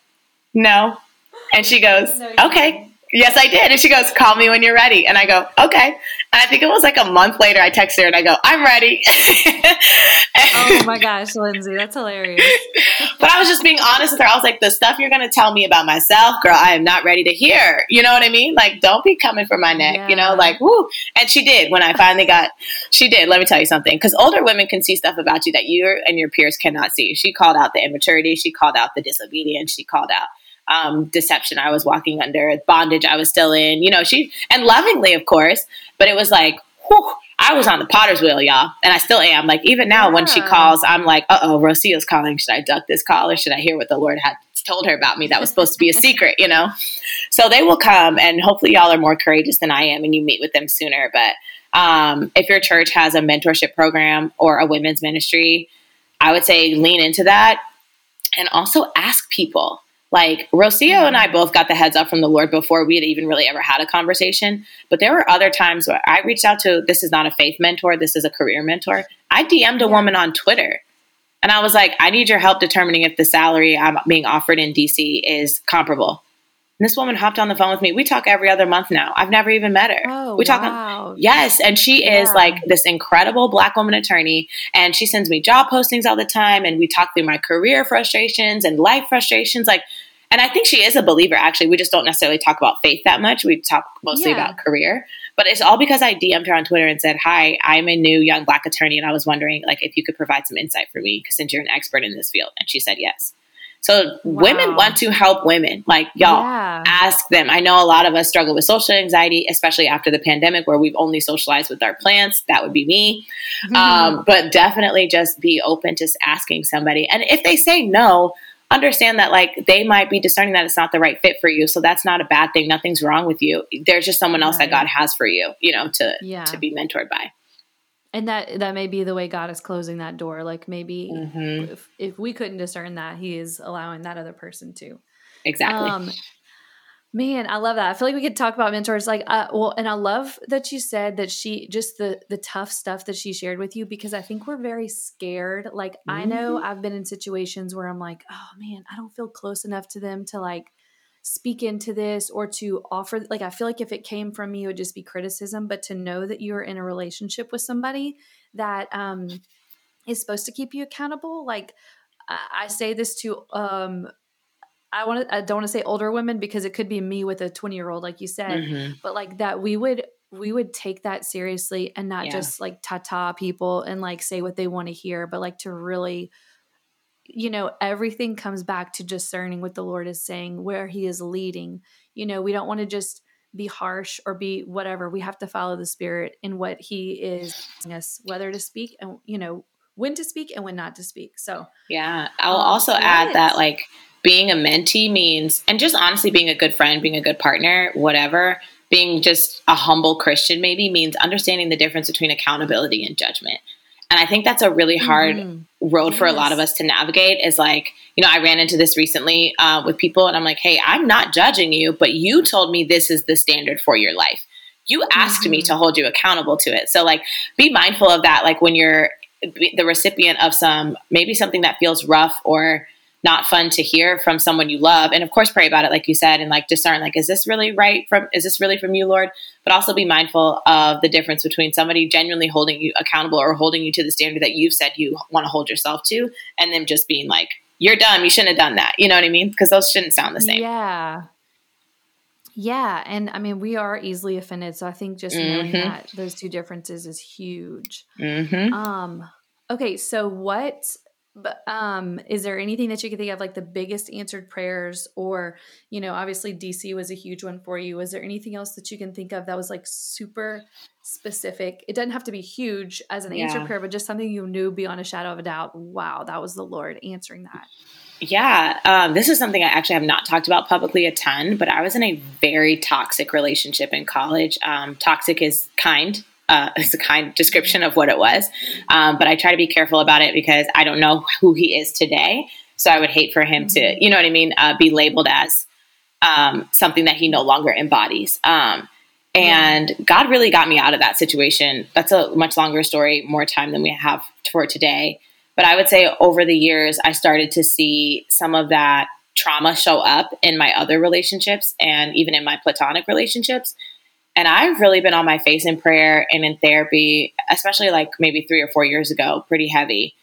no. And she goes, Okay. Yes, I did. And she goes, Call me when you're ready. And I go, Okay. And I think it was like a month later, I text her and I go, I'm ready. oh my gosh, Lindsay, that's hilarious. but I was just being honest with her. I was like, The stuff you're going to tell me about myself, girl, I am not ready to hear. You know what I mean? Like, don't be coming for my neck, yeah. you know? Like, whoo. And she did when I finally got, she did. Let me tell you something. Because older women can see stuff about you that you and your peers cannot see. She called out the immaturity, she called out the disobedience, she called out um, deception I was walking under, bondage I was still in, you know, she, and lovingly, of course, but it was like, whew, I was on the potter's wheel, y'all. And I still am. Like, even now, yeah. when she calls, I'm like, uh oh, Rocio's calling. Should I duck this call or should I hear what the Lord had told her about me that was supposed to be a secret, you know? So they will come, and hopefully, y'all are more courageous than I am and you meet with them sooner. But um, if your church has a mentorship program or a women's ministry, I would say lean into that and also ask people like Rocio and I mm-hmm. both got the heads up from the Lord before we had even really ever had a conversation. But there were other times where I reached out to this is not a faith mentor, this is a career mentor. I DM'd a woman on Twitter and I was like, I need your help determining if the salary I'm being offered in DC is comparable. And this woman hopped on the phone with me. We talk every other month now. I've never even met her. Oh, we talk. Wow. yes, and she yeah. is like this incredible black woman attorney, and she sends me job postings all the time, and we talk through my career frustrations and life frustrations. Like, and I think she is a believer. Actually, we just don't necessarily talk about faith that much. We talk mostly yeah. about career. But it's all because I DM'd her on Twitter and said, "Hi, I'm a new young black attorney, and I was wondering like if you could provide some insight for me since you're an expert in this field." And she said yes. So wow. women want to help women. Like y'all yeah. ask them. I know a lot of us struggle with social anxiety, especially after the pandemic where we've only socialized with our plants. That would be me. Mm-hmm. Um, but definitely just be open to asking somebody. And if they say no, understand that like they might be discerning that it's not the right fit for you. So that's not a bad thing. Nothing's wrong with you. There's just someone else right. that God has for you, you know, to yeah. to be mentored by and that that may be the way god is closing that door like maybe mm-hmm. if, if we couldn't discern that he is allowing that other person to exactly um, man i love that i feel like we could talk about mentors like uh, well and i love that you said that she just the the tough stuff that she shared with you because i think we're very scared like mm-hmm. i know mm-hmm. i've been in situations where i'm like oh man i don't feel close enough to them to like speak into this or to offer like i feel like if it came from me it would just be criticism but to know that you're in a relationship with somebody that um is supposed to keep you accountable like i, I say this to um i want to i don't want to say older women because it could be me with a 20 year old like you said mm-hmm. but like that we would we would take that seriously and not yeah. just like ta-ta people and like say what they want to hear but like to really you know, everything comes back to discerning what the Lord is saying, where He is leading. You know, we don't want to just be harsh or be whatever. We have to follow the Spirit in what He is us, whether to speak and, you know, when to speak and when not to speak. So, yeah. I'll um, also add that, like, being a mentee means, and just honestly being a good friend, being a good partner, whatever, being just a humble Christian maybe means understanding the difference between accountability and judgment. And I think that's a really hard mm-hmm. road yes. for a lot of us to navigate. Is like, you know, I ran into this recently uh, with people, and I'm like, hey, I'm not judging you, but you told me this is the standard for your life. You asked mm-hmm. me to hold you accountable to it. So, like, be mindful of that. Like, when you're the recipient of some, maybe something that feels rough or not fun to hear from someone you love. And of course pray about it like you said and like discern like is this really right from is this really from you lord? But also be mindful of the difference between somebody genuinely holding you accountable or holding you to the standard that you've said you want to hold yourself to and them just being like you're dumb. You shouldn't have done that. You know what i mean? Because those shouldn't sound the same. Yeah. Yeah and i mean we are easily offended so i think just knowing mm-hmm. that those two differences is huge. Mm-hmm. um okay so what But um, is there anything that you can think of, like the biggest answered prayers, or you know, obviously DC was a huge one for you. Was there anything else that you can think of that was like super specific? It doesn't have to be huge as an yeah. answered prayer, but just something you knew beyond a shadow of a doubt. Wow, that was the Lord answering that. Yeah, um, this is something I actually have not talked about publicly a ton, but I was in a very toxic relationship in college. Um, toxic is kind, uh, is a kind description of what it was. Um, but I try to be careful about it because I don't know who he is today. So I would hate for him to, mm-hmm. you know what I mean, uh, be labeled as um, something that he no longer embodies. Um, and yeah. God really got me out of that situation. That's a much longer story, more time than we have for today. But I would say over the years, I started to see some of that trauma show up in my other relationships and even in my platonic relationships. And I've really been on my face in prayer and in therapy, especially like maybe three or four years ago, pretty heavy,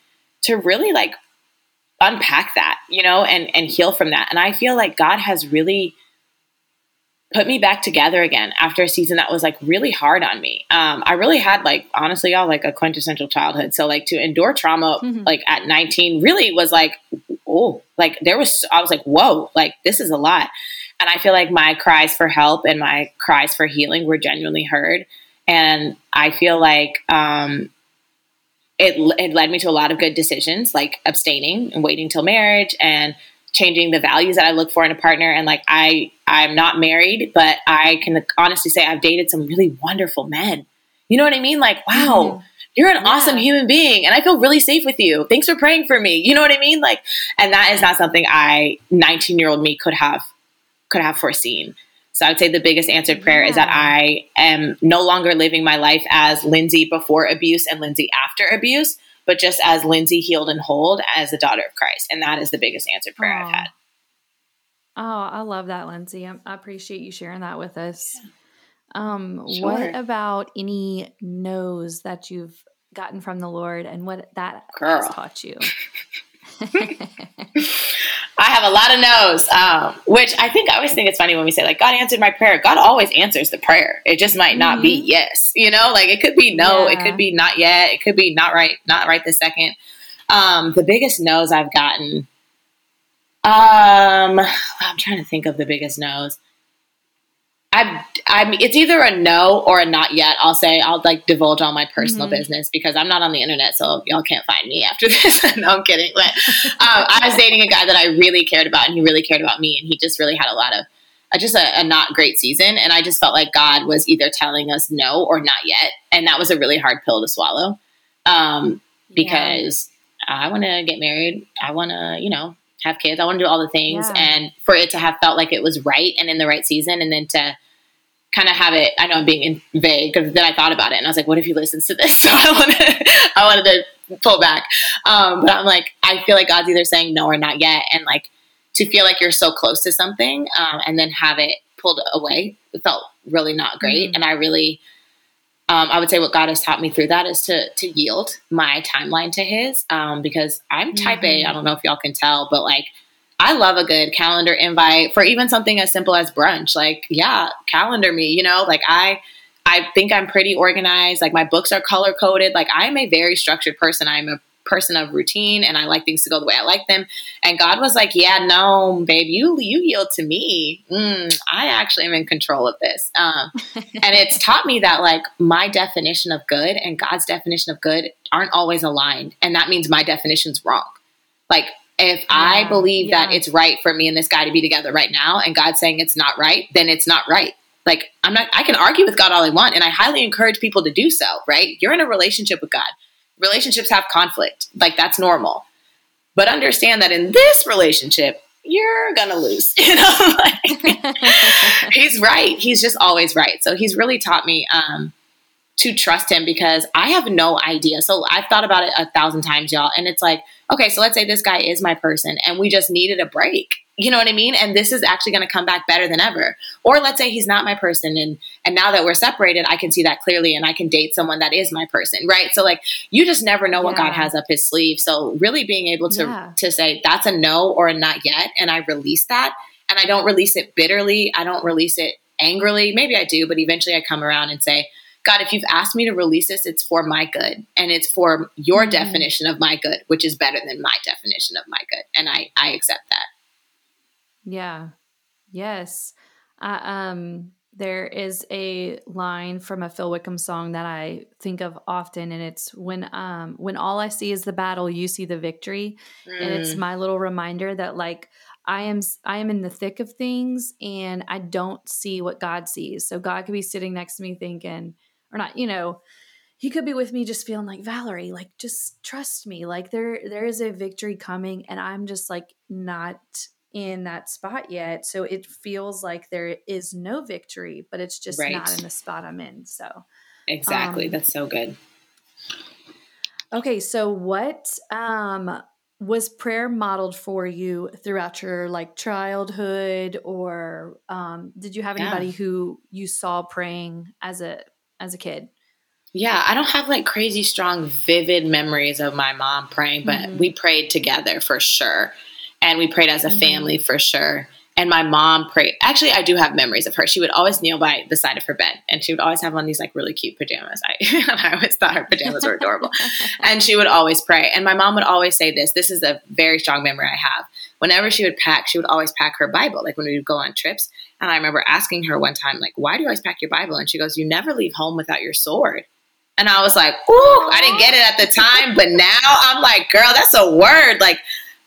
to really like unpack that, you know, and and heal from that. And I feel like God has really put me back together again after a season that was like really hard on me. Um, I really had like honestly, y'all like a quintessential childhood. So like to endure trauma mm-hmm. like at 19 really was like, oh, like there was I was like, whoa, like this is a lot. And I feel like my cries for help and my cries for healing were genuinely heard. And I feel like um, it, it led me to a lot of good decisions, like abstaining and waiting till marriage and changing the values that I look for in a partner. And like I, I'm not married, but I can honestly say I've dated some really wonderful men. You know what I mean? Like, wow. Mm-hmm you're an yeah. awesome human being and I feel really safe with you. Thanks for praying for me. You know what I mean? Like, and that is not something I, 19 year old me could have could have foreseen. So I would say the biggest answered prayer yeah. is that I am no longer living my life as Lindsay before abuse and Lindsay after abuse, but just as Lindsay healed and whole as the daughter of Christ. And that is the biggest answered prayer I've had. Oh, I love that, Lindsay. I, appreciate you sharing that with us. Um, sure. What about any no's that you've gotten from the Lord and what that Girl. has taught you? I have a lot of no's, um, which I think I always think it's funny when we say like God answered my prayer. God always answers the prayer. It just might not mm-hmm. be yes, you know, like it could be no, yeah. it could be not yet, it could be not right, not right this second. Um, the biggest no's I've gotten. Um, I'm trying to think of the biggest no's. I, I'm, it's either a no or a not yet. I'll say I'll like divulge all my personal mm-hmm. business because I'm not on the internet, so y'all can't find me after this. no, I'm kidding. But um, I was dating a guy that I really cared about, and he really cared about me, and he just really had a lot of uh, just a, a, not great season. And I just felt like God was either telling us no or not yet, and that was a really hard pill to swallow um, because yeah. I want to get married. I want to, you know, have kids. I want to do all the things. Yeah. And for it to have felt like it was right and in the right season, and then to kind of have it, I know I'm being vague because then I thought about it and I was like, what if he listens to this? So I wanted, I wanted to pull back. Um, but I'm like, I feel like God's either saying no or not yet. And like to feel like you're so close to something um, and then have it pulled away, it felt really not great. Mm-hmm. And I really, um, I would say what God has taught me through that is to to yield my timeline to His, um, because I'm Type mm-hmm. A. I don't know if y'all can tell, but like I love a good calendar invite for even something as simple as brunch. Like, yeah, calendar me. You know, like I. I think I'm pretty organized. Like my books are color coded. Like I'm a very structured person. I'm a person of routine and I like things to go the way I like them. And God was like, yeah, no, babe, you, you yield to me. Mm, I actually am in control of this. Um, and it's taught me that like my definition of good and God's definition of good aren't always aligned. And that means my definition's wrong. Like if yeah, I believe yeah. that it's right for me and this guy to be together right now and God's saying it's not right, then it's not right. Like I'm not I can argue with God all I want and I highly encourage people to do so, right? You're in a relationship with God relationships have conflict. Like that's normal. But understand that in this relationship, you're gonna lose. You know, like, he's right. He's just always right. So he's really taught me um, to trust him because I have no idea. So I've thought about it a thousand times, y'all, and it's like, okay, so let's say this guy is my person, and we just needed a break. You know what I mean? And this is actually going to come back better than ever. Or let's say he's not my person and and now that we're separated, I can see that clearly and I can date someone that is my person, right? So like you just never know what yeah. God has up his sleeve. So really being able to yeah. to say that's a no or a not yet and I release that and I don't release it bitterly, I don't release it angrily. Maybe I do, but eventually I come around and say, God, if you've asked me to release this, it's for my good and it's for your mm-hmm. definition of my good, which is better than my definition of my good. And I, I accept that. Yeah. Yes. Uh, um, there is a line from a Phil Wickham song that I think of often, and it's when um when all I see is the battle, you see the victory, mm. and it's mm. my little reminder that like I am I am in the thick of things, and I don't see what God sees. So God could be sitting next to me thinking, or not, you know, he could be with me just feeling like Valerie, like just trust me, like there there is a victory coming, and I'm just like not in that spot yet. So it feels like there is no victory, but it's just right. not in the spot I'm in. So exactly. Um, That's so good. Okay. So what, um, was prayer modeled for you throughout your like childhood or um, did you have anybody yeah. who you saw praying as a as a kid yeah, I don't have like crazy strong, vivid memories of my mom praying, but mm-hmm. we prayed together for sure and we prayed as a mm-hmm. family for sure. And my mom prayed. Actually, I do have memories of her. She would always kneel by the side of her bed, and she would always have on these like really cute pajamas. I, I always thought her pajamas were adorable, and she would always pray. And my mom would always say this. This is a very strong memory I have. Whenever she would pack, she would always pack her Bible. Like when we would go on trips, and I remember asking her one time, like, "Why do you always pack your Bible?" And she goes, "You never leave home without your sword." And I was like, "Ooh!" I didn't get it at the time, but now I'm like, "Girl, that's a word!" Like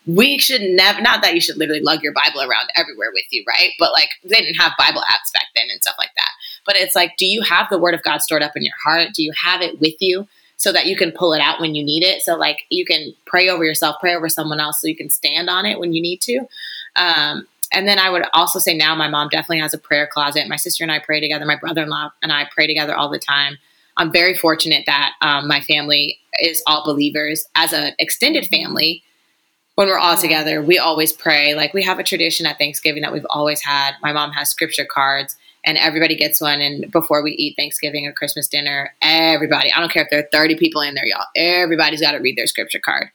we should never not that you should literally lug your bible around everywhere with you right but like they didn't have bible apps back then and stuff like that but it's like do you have the word of god stored up in your heart do you have it with you so that you can pull it out when you need it so like you can pray over yourself pray over someone else so you can stand on it when you need to um, and then I would also say now my mom definitely has a prayer closet. My sister and I pray together. My brother in law and I pray together all the time. I'm very fortunate that um, my family is all believers. As an extended family, when we're all together, we always pray. Like we have a tradition at Thanksgiving that we've always had. My mom has scripture cards and everybody gets one. And before we eat Thanksgiving or Christmas dinner, everybody, I don't care if there are 30 people in there, y'all, everybody's got to read their scripture card.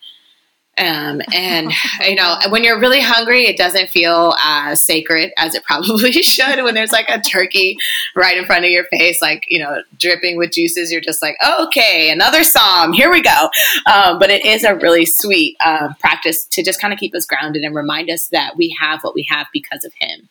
Um, and you know, when you're really hungry, it doesn't feel as sacred as it probably should. When there's like a turkey right in front of your face, like you know, dripping with juices, you're just like, oh, okay, another psalm. Here we go. Um, but it is a really sweet uh, practice to just kind of keep us grounded and remind us that we have what we have because of Him.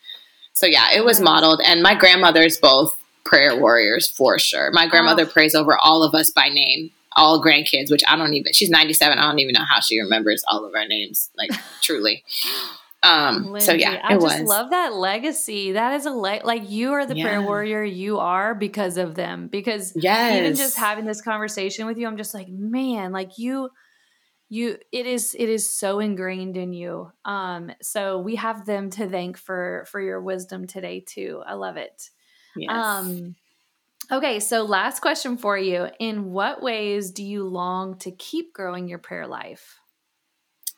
So yeah, it was modeled, and my grandmother's both prayer warriors for sure. My grandmother oh. prays over all of us by name all grandkids, which I don't even, she's 97. I don't even know how she remembers all of our names, like truly. Um, Lindsay, so yeah, I just was. love that legacy. That is a le- like you are the yeah. prayer warrior you are because of them. Because yes. even just having this conversation with you, I'm just like, man, like you, you, it is, it is so ingrained in you. Um, so we have them to thank for for your wisdom today too. I love it. Yes. Um, Okay, so last question for you. In what ways do you long to keep growing your prayer life?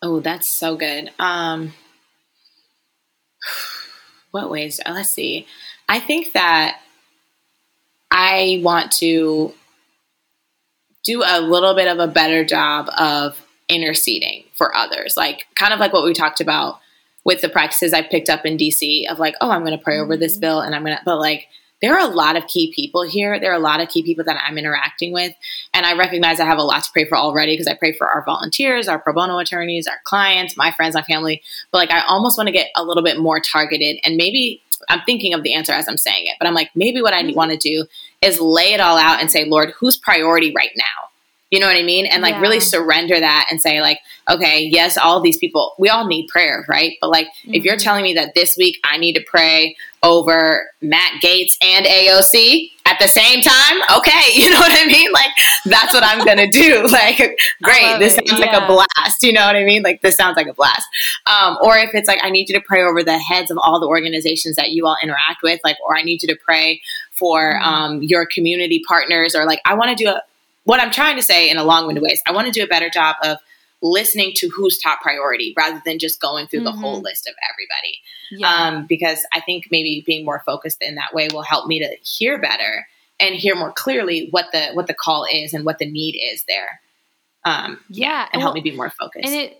Oh, that's so good. Um what ways? Uh, let's see. I think that I want to do a little bit of a better job of interceding for others. Like kind of like what we talked about with the practices I picked up in DC of like, oh, I'm going to pray over this mm-hmm. bill and I'm going to but like there are a lot of key people here. There are a lot of key people that I'm interacting with. And I recognize I have a lot to pray for already because I pray for our volunteers, our pro bono attorneys, our clients, my friends, my family. But like, I almost want to get a little bit more targeted and maybe I'm thinking of the answer as I'm saying it, but I'm like, maybe what I mm-hmm. want to do is lay it all out and say, Lord, who's priority right now? You know what I mean? And like yeah. really surrender that and say, like, okay, yes, all these people, we all need prayer, right? But like, mm-hmm. if you're mm-hmm. telling me that this week I need to pray over Matt Gaetz and AOC at the same time, okay, you know what I mean? Like, that's what I'm gonna do. Like, great, this it. sounds yeah. like a blast. You know what I mean? Like, this sounds like a blast. Um, or if it's like, I need you to pray over the heads of all the organizations that you all interact with, like, or I need you to pray for mm-hmm. um, your community partners, or like, I want to do a what I'm trying to say in a long winded way is I want to do a better job of listening to who's top priority rather than just going through mm-hmm. the whole mm-hmm. list of everybody. Yeah. Um, because I think maybe being more focused in that way will help me to hear better and hear more clearly what the what the call is and what the need is there. Um, yeah, and well, help me be more focused. And it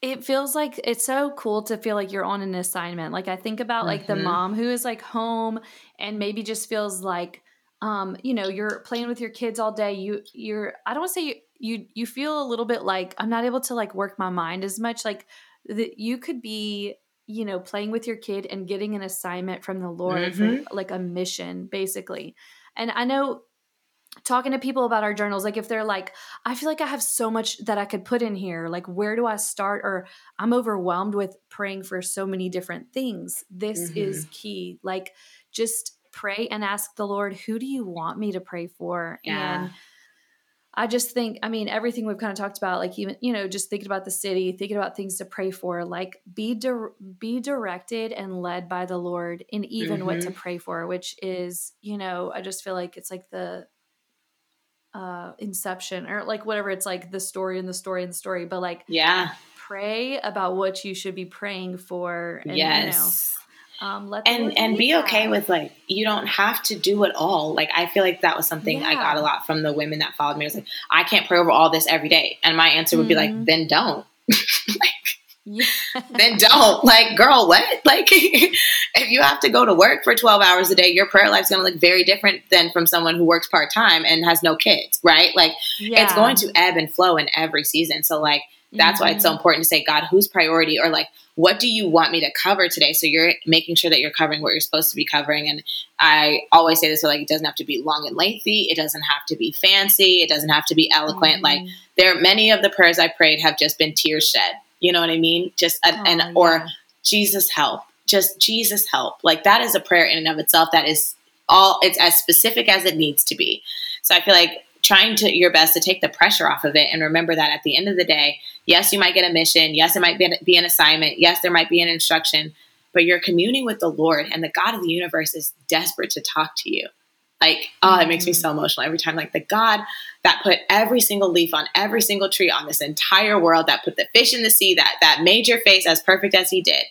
it feels like it's so cool to feel like you're on an assignment. Like I think about like mm-hmm. the mom who is like home and maybe just feels like um, you know, you're playing with your kids all day. You you're I don't want to say you, you you feel a little bit like I'm not able to like work my mind as much. Like that you could be you know playing with your kid and getting an assignment from the lord mm-hmm. for like a mission basically and i know talking to people about our journals like if they're like i feel like i have so much that i could put in here like where do i start or i'm overwhelmed with praying for so many different things this mm-hmm. is key like just pray and ask the lord who do you want me to pray for yeah. and I just think, I mean, everything we've kind of talked about, like even, you know, just thinking about the city, thinking about things to pray for, like be di- be directed and led by the Lord in even mm-hmm. what to mm-hmm. pray for, which is, you know, I just feel like it's like the uh inception or like whatever it's like the story and the story and the story, but like yeah, pray about what you should be praying for. And, yes. You know, um, let and and be okay with like you don't have to do it all. Like I feel like that was something yeah. I got a lot from the women that followed me. It was like I can't pray over all this every day, and my answer would mm-hmm. be like, mm-hmm. then don't. like, yeah. then don't. Like, girl, what? Like, if you have to go to work for 12 hours a day, your prayer life's going to look very different than from someone who works part time and has no kids, right? Like, yeah. it's going to ebb and flow in every season. So, like, that's mm-hmm. why it's so mm-hmm. important to say, God, who's priority? Or like, what do you want me to cover today? So you're making sure that you're covering what you're supposed to be covering. And I always say this, so like, it doesn't have to be long and lengthy. It doesn't have to be fancy. It doesn't have to be eloquent. Mm-hmm. Like there, are many of the prayers I prayed have just been tears shed. You know what I mean? Just, oh, and, yeah. or Jesus help, just Jesus help. Like that is a prayer in and of itself. That is all, it's as specific as it needs to be. So I feel like trying to your best to take the pressure off of it and remember that at the end of the day, yes, you might get a mission. Yes, it might be an, assignment. Yes, there might be an instruction, but you're communing with the Lord and the God of the universe is desperate to talk to you. Like, oh, it makes me mm-hmm. so emotional every time. Like the God that put every single leaf on every single tree on this entire world, that put the fish in the sea, that that made your face as perfect as he did,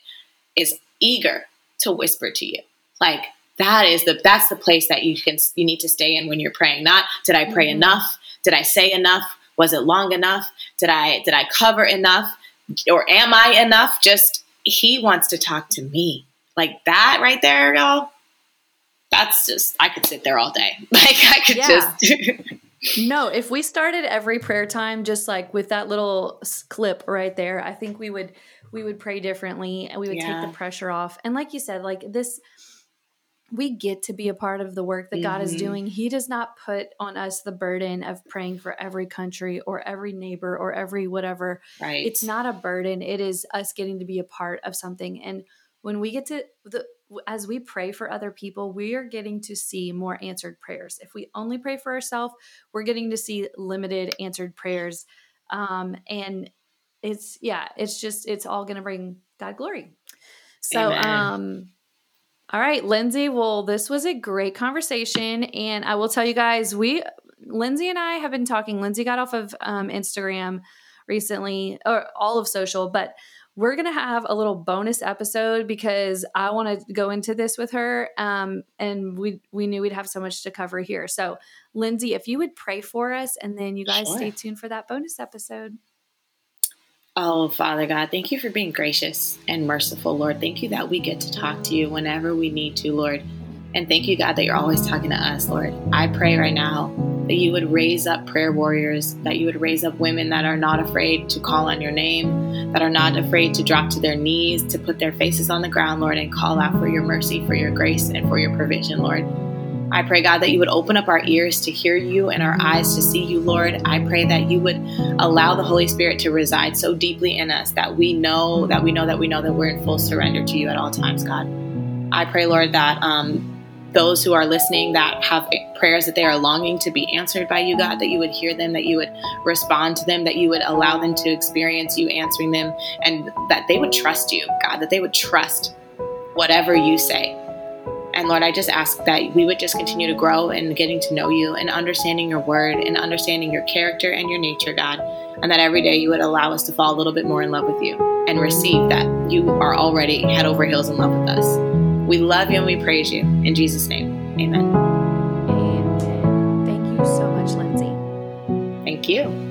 is eager to whisper to you. Like that is the that's the place that you can you need to stay in when you're praying. Not did i pray mm-hmm. enough? Did i say enough? Was it long enough? Did i did i cover enough? Or am i enough? Just he wants to talk to me. Like that right there y'all that's just i could sit there all day. Like i could yeah. just no if we started every prayer time just like with that little clip right there i think we would we would pray differently and we would yeah. take the pressure off. And like you said like this we get to be a part of the work that mm-hmm. God is mm-hmm. doing. He does not put on us the burden of praying for every country or every neighbor or every whatever. Right. It's not a burden. It is us getting to be a part of something. And when we get to the as we pray for other people, we are getting to see more answered prayers. If we only pray for ourselves, we're getting to see limited answered prayers. Um, and it's yeah, it's just it's all going to bring God glory. So Amen. um all right, Lindsay. Well, this was a great conversation. And I will tell you guys, we, Lindsay and I have been talking. Lindsay got off of um, Instagram recently, or all of social, but we're going to have a little bonus episode because I want to go into this with her. Um, and we, we knew we'd have so much to cover here. So, Lindsay, if you would pray for us, and then you guys sure. stay tuned for that bonus episode. Oh, Father God, thank you for being gracious and merciful, Lord. Thank you that we get to talk to you whenever we need to, Lord. And thank you, God, that you're always talking to us, Lord. I pray right now that you would raise up prayer warriors, that you would raise up women that are not afraid to call on your name, that are not afraid to drop to their knees, to put their faces on the ground, Lord, and call out for your mercy, for your grace, and for your provision, Lord. I pray, God, that you would open up our ears to hear you and our eyes to see you, Lord. I pray that you would allow the Holy Spirit to reside so deeply in us that we know, that we know, that we know that we're in full surrender to you at all times, God. I pray, Lord, that um, those who are listening that have prayers that they are longing to be answered by you, God, that you would hear them, that you would respond to them, that you would allow them to experience you answering them, and that they would trust you, God, that they would trust whatever you say. And Lord, I just ask that we would just continue to grow in getting to know you and understanding your word and understanding your character and your nature, God. And that every day you would allow us to fall a little bit more in love with you and receive that you are already head over heels in love with us. We love you and we praise you. In Jesus' name, amen. Amen. Thank you so much, Lindsay. Thank you.